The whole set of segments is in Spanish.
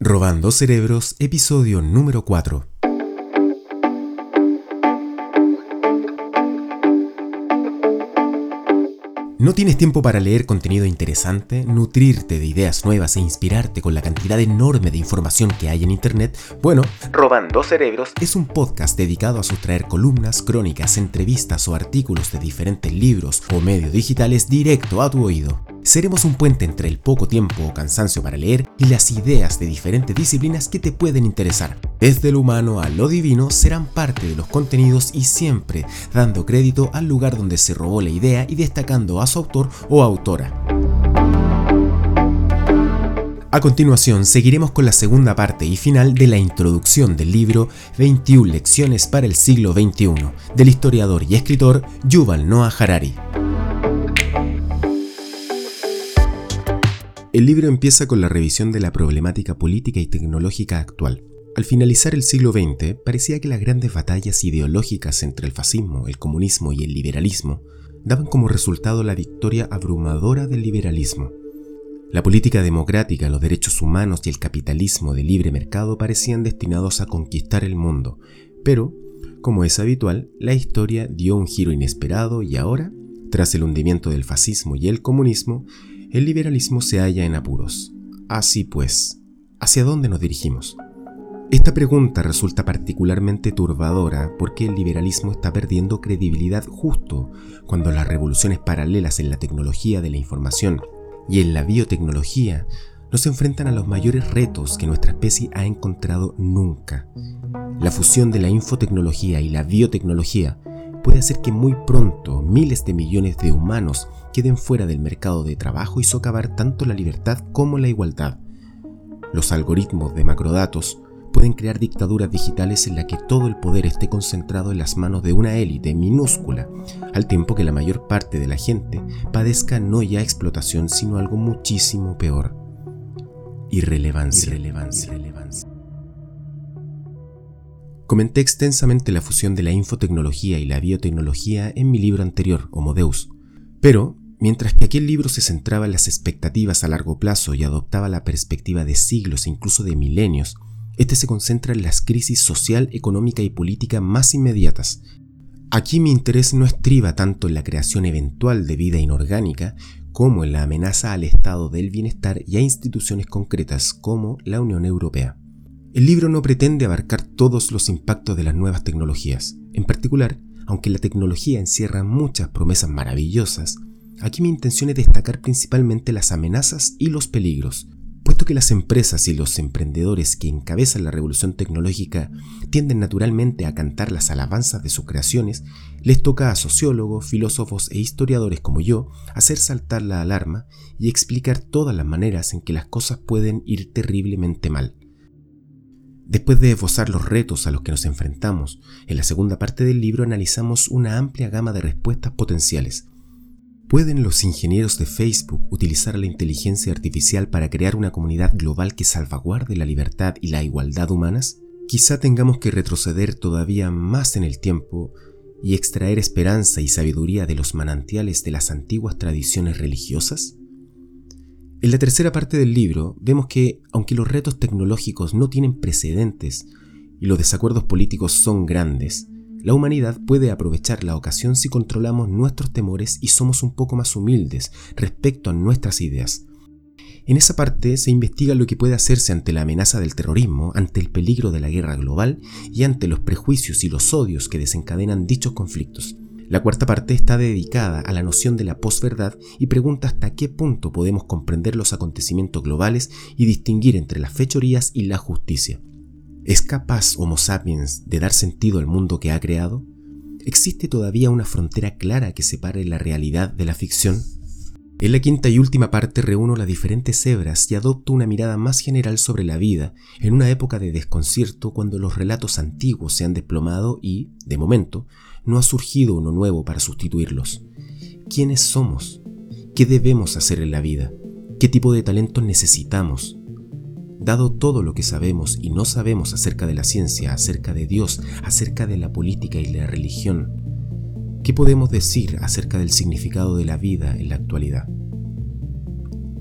Robando Cerebros, episodio número 4. ¿No tienes tiempo para leer contenido interesante, nutrirte de ideas nuevas e inspirarte con la cantidad enorme de información que hay en Internet? Bueno, Robando Cerebros es un podcast dedicado a sustraer columnas, crónicas, entrevistas o artículos de diferentes libros o medios digitales directo a tu oído. Seremos un puente entre el poco tiempo o cansancio para leer y las ideas de diferentes disciplinas que te pueden interesar. Desde lo humano a lo divino serán parte de los contenidos y siempre dando crédito al lugar donde se robó la idea y destacando a su autor o autora. A continuación, seguiremos con la segunda parte y final de la introducción del libro 21 lecciones para el siglo XXI del historiador y escritor Yuval Noah Harari. El libro empieza con la revisión de la problemática política y tecnológica actual. Al finalizar el siglo XX, parecía que las grandes batallas ideológicas entre el fascismo, el comunismo y el liberalismo daban como resultado la victoria abrumadora del liberalismo. La política democrática, los derechos humanos y el capitalismo de libre mercado parecían destinados a conquistar el mundo, pero, como es habitual, la historia dio un giro inesperado y ahora, tras el hundimiento del fascismo y el comunismo, el liberalismo se halla en apuros. Así pues, ¿hacia dónde nos dirigimos? Esta pregunta resulta particularmente turbadora porque el liberalismo está perdiendo credibilidad justo cuando las revoluciones paralelas en la tecnología de la información y en la biotecnología nos enfrentan a los mayores retos que nuestra especie ha encontrado nunca. La fusión de la infotecnología y la biotecnología puede hacer que muy pronto miles de millones de humanos queden fuera del mercado de trabajo y socavar tanto la libertad como la igualdad. Los algoritmos de macrodatos pueden crear dictaduras digitales en las que todo el poder esté concentrado en las manos de una élite minúscula, al tiempo que la mayor parte de la gente padezca no ya explotación, sino algo muchísimo peor. Irrelevancia. Irrelevancia. Irrelevancia. Comenté extensamente la fusión de la infotecnología y la biotecnología en mi libro anterior, Homo Deus. Pero, mientras que aquel libro se centraba en las expectativas a largo plazo y adoptaba la perspectiva de siglos e incluso de milenios, este se concentra en las crisis social, económica y política más inmediatas. Aquí mi interés no estriba tanto en la creación eventual de vida inorgánica como en la amenaza al estado del bienestar y a instituciones concretas como la Unión Europea. El libro no pretende abarcar todos los impactos de las nuevas tecnologías. En particular, aunque la tecnología encierra muchas promesas maravillosas, aquí mi intención es destacar principalmente las amenazas y los peligros, puesto que las empresas y los emprendedores que encabezan la revolución tecnológica tienden naturalmente a cantar las alabanzas de sus creaciones, les toca a sociólogos, filósofos e historiadores como yo hacer saltar la alarma y explicar todas las maneras en que las cosas pueden ir terriblemente mal. Después de esbozar los retos a los que nos enfrentamos, en la segunda parte del libro analizamos una amplia gama de respuestas potenciales. ¿Pueden los ingenieros de Facebook utilizar la inteligencia artificial para crear una comunidad global que salvaguarde la libertad y la igualdad humanas? Quizá tengamos que retroceder todavía más en el tiempo y extraer esperanza y sabiduría de los manantiales de las antiguas tradiciones religiosas? En la tercera parte del libro vemos que, aunque los retos tecnológicos no tienen precedentes y los desacuerdos políticos son grandes, la humanidad puede aprovechar la ocasión si controlamos nuestros temores y somos un poco más humildes respecto a nuestras ideas. En esa parte se investiga lo que puede hacerse ante la amenaza del terrorismo, ante el peligro de la guerra global y ante los prejuicios y los odios que desencadenan dichos conflictos. La cuarta parte está dedicada a la noción de la posverdad y pregunta hasta qué punto podemos comprender los acontecimientos globales y distinguir entre las fechorías y la justicia. ¿Es capaz Homo sapiens de dar sentido al mundo que ha creado? ¿Existe todavía una frontera clara que separe la realidad de la ficción? En la quinta y última parte reúno las diferentes hebras y adopto una mirada más general sobre la vida en una época de desconcierto cuando los relatos antiguos se han desplomado y, de momento, no ha surgido uno nuevo para sustituirlos. ¿Quiénes somos? ¿Qué debemos hacer en la vida? ¿Qué tipo de talentos necesitamos? Dado todo lo que sabemos y no sabemos acerca de la ciencia, acerca de Dios, acerca de la política y la religión, ¿qué podemos decir acerca del significado de la vida en la actualidad?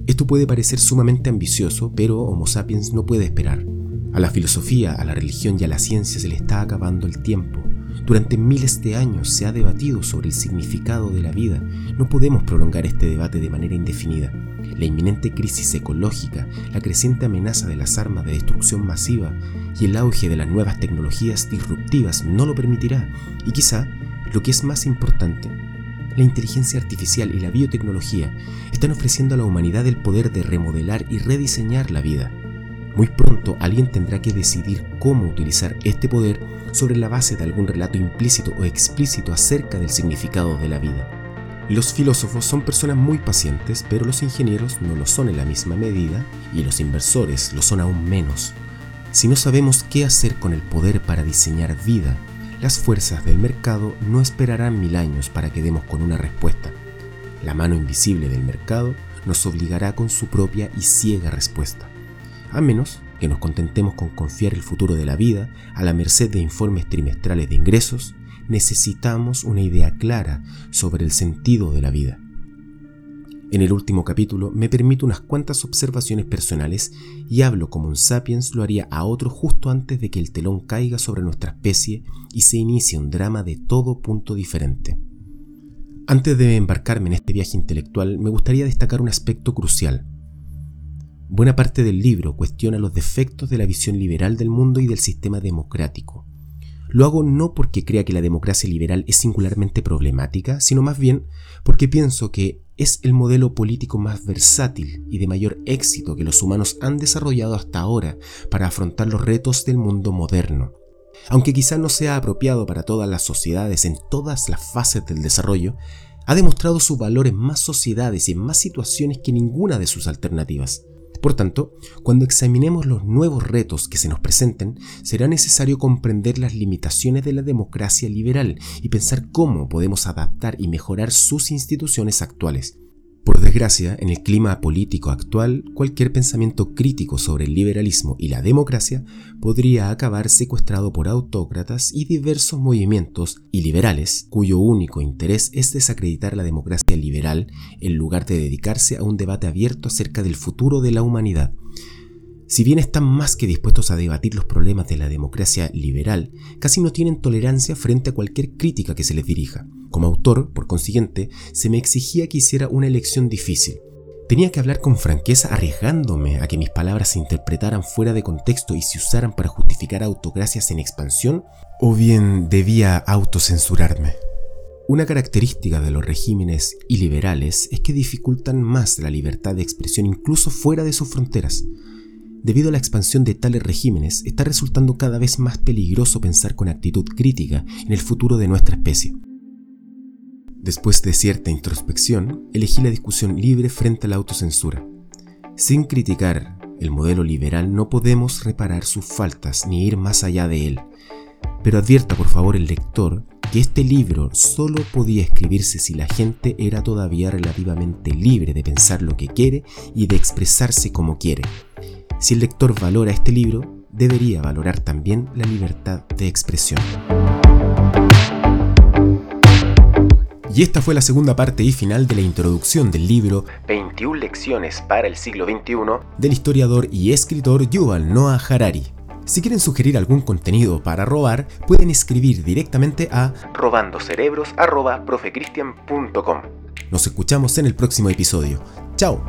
Esto puede parecer sumamente ambicioso, pero Homo sapiens no puede esperar. A la filosofía, a la religión y a la ciencia se le está acabando el tiempo. Durante miles de años se ha debatido sobre el significado de la vida. No podemos prolongar este debate de manera indefinida. La inminente crisis ecológica, la creciente amenaza de las armas de destrucción masiva y el auge de las nuevas tecnologías disruptivas no lo permitirá. Y quizá, lo que es más importante, la inteligencia artificial y la biotecnología están ofreciendo a la humanidad el poder de remodelar y rediseñar la vida. Muy pronto alguien tendrá que decidir cómo utilizar este poder sobre la base de algún relato implícito o explícito acerca del significado de la vida. Los filósofos son personas muy pacientes, pero los ingenieros no lo son en la misma medida y los inversores lo son aún menos. Si no sabemos qué hacer con el poder para diseñar vida, las fuerzas del mercado no esperarán mil años para que demos con una respuesta. La mano invisible del mercado nos obligará con su propia y ciega respuesta. A menos que nos contentemos con confiar el futuro de la vida a la merced de informes trimestrales de ingresos, necesitamos una idea clara sobre el sentido de la vida. En el último capítulo me permito unas cuantas observaciones personales y hablo como un sapiens lo haría a otro justo antes de que el telón caiga sobre nuestra especie y se inicie un drama de todo punto diferente. Antes de embarcarme en este viaje intelectual, me gustaría destacar un aspecto crucial. Buena parte del libro cuestiona los defectos de la visión liberal del mundo y del sistema democrático. Lo hago no porque crea que la democracia liberal es singularmente problemática, sino más bien porque pienso que es el modelo político más versátil y de mayor éxito que los humanos han desarrollado hasta ahora para afrontar los retos del mundo moderno. Aunque quizá no sea apropiado para todas las sociedades en todas las fases del desarrollo, ha demostrado su valor en más sociedades y en más situaciones que ninguna de sus alternativas. Por tanto, cuando examinemos los nuevos retos que se nos presenten, será necesario comprender las limitaciones de la democracia liberal y pensar cómo podemos adaptar y mejorar sus instituciones actuales. Por desgracia, en el clima político actual, cualquier pensamiento crítico sobre el liberalismo y la democracia podría acabar secuestrado por autócratas y diversos movimientos iliberales cuyo único interés es desacreditar la democracia liberal en lugar de dedicarse a un debate abierto acerca del futuro de la humanidad. Si bien están más que dispuestos a debatir los problemas de la democracia liberal, casi no tienen tolerancia frente a cualquier crítica que se les dirija. Como autor, por consiguiente, se me exigía que hiciera una elección difícil. Tenía que hablar con franqueza arriesgándome a que mis palabras se interpretaran fuera de contexto y se usaran para justificar autocracias en expansión, o bien debía autocensurarme. Una característica de los regímenes iliberales es que dificultan más la libertad de expresión incluso fuera de sus fronteras. Debido a la expansión de tales regímenes, está resultando cada vez más peligroso pensar con actitud crítica en el futuro de nuestra especie. Después de cierta introspección, elegí la discusión libre frente a la autocensura. Sin criticar el modelo liberal no podemos reparar sus faltas ni ir más allá de él. Pero advierta por favor el lector que este libro solo podía escribirse si la gente era todavía relativamente libre de pensar lo que quiere y de expresarse como quiere. Si el lector valora este libro, debería valorar también la libertad de expresión. Y esta fue la segunda parte y final de la introducción del libro 21 lecciones para el siglo XXI del historiador y escritor Yuval Noah Harari. Si quieren sugerir algún contenido para robar, pueden escribir directamente a robandocerebros.profecristian.com. Nos escuchamos en el próximo episodio. ¡Chao!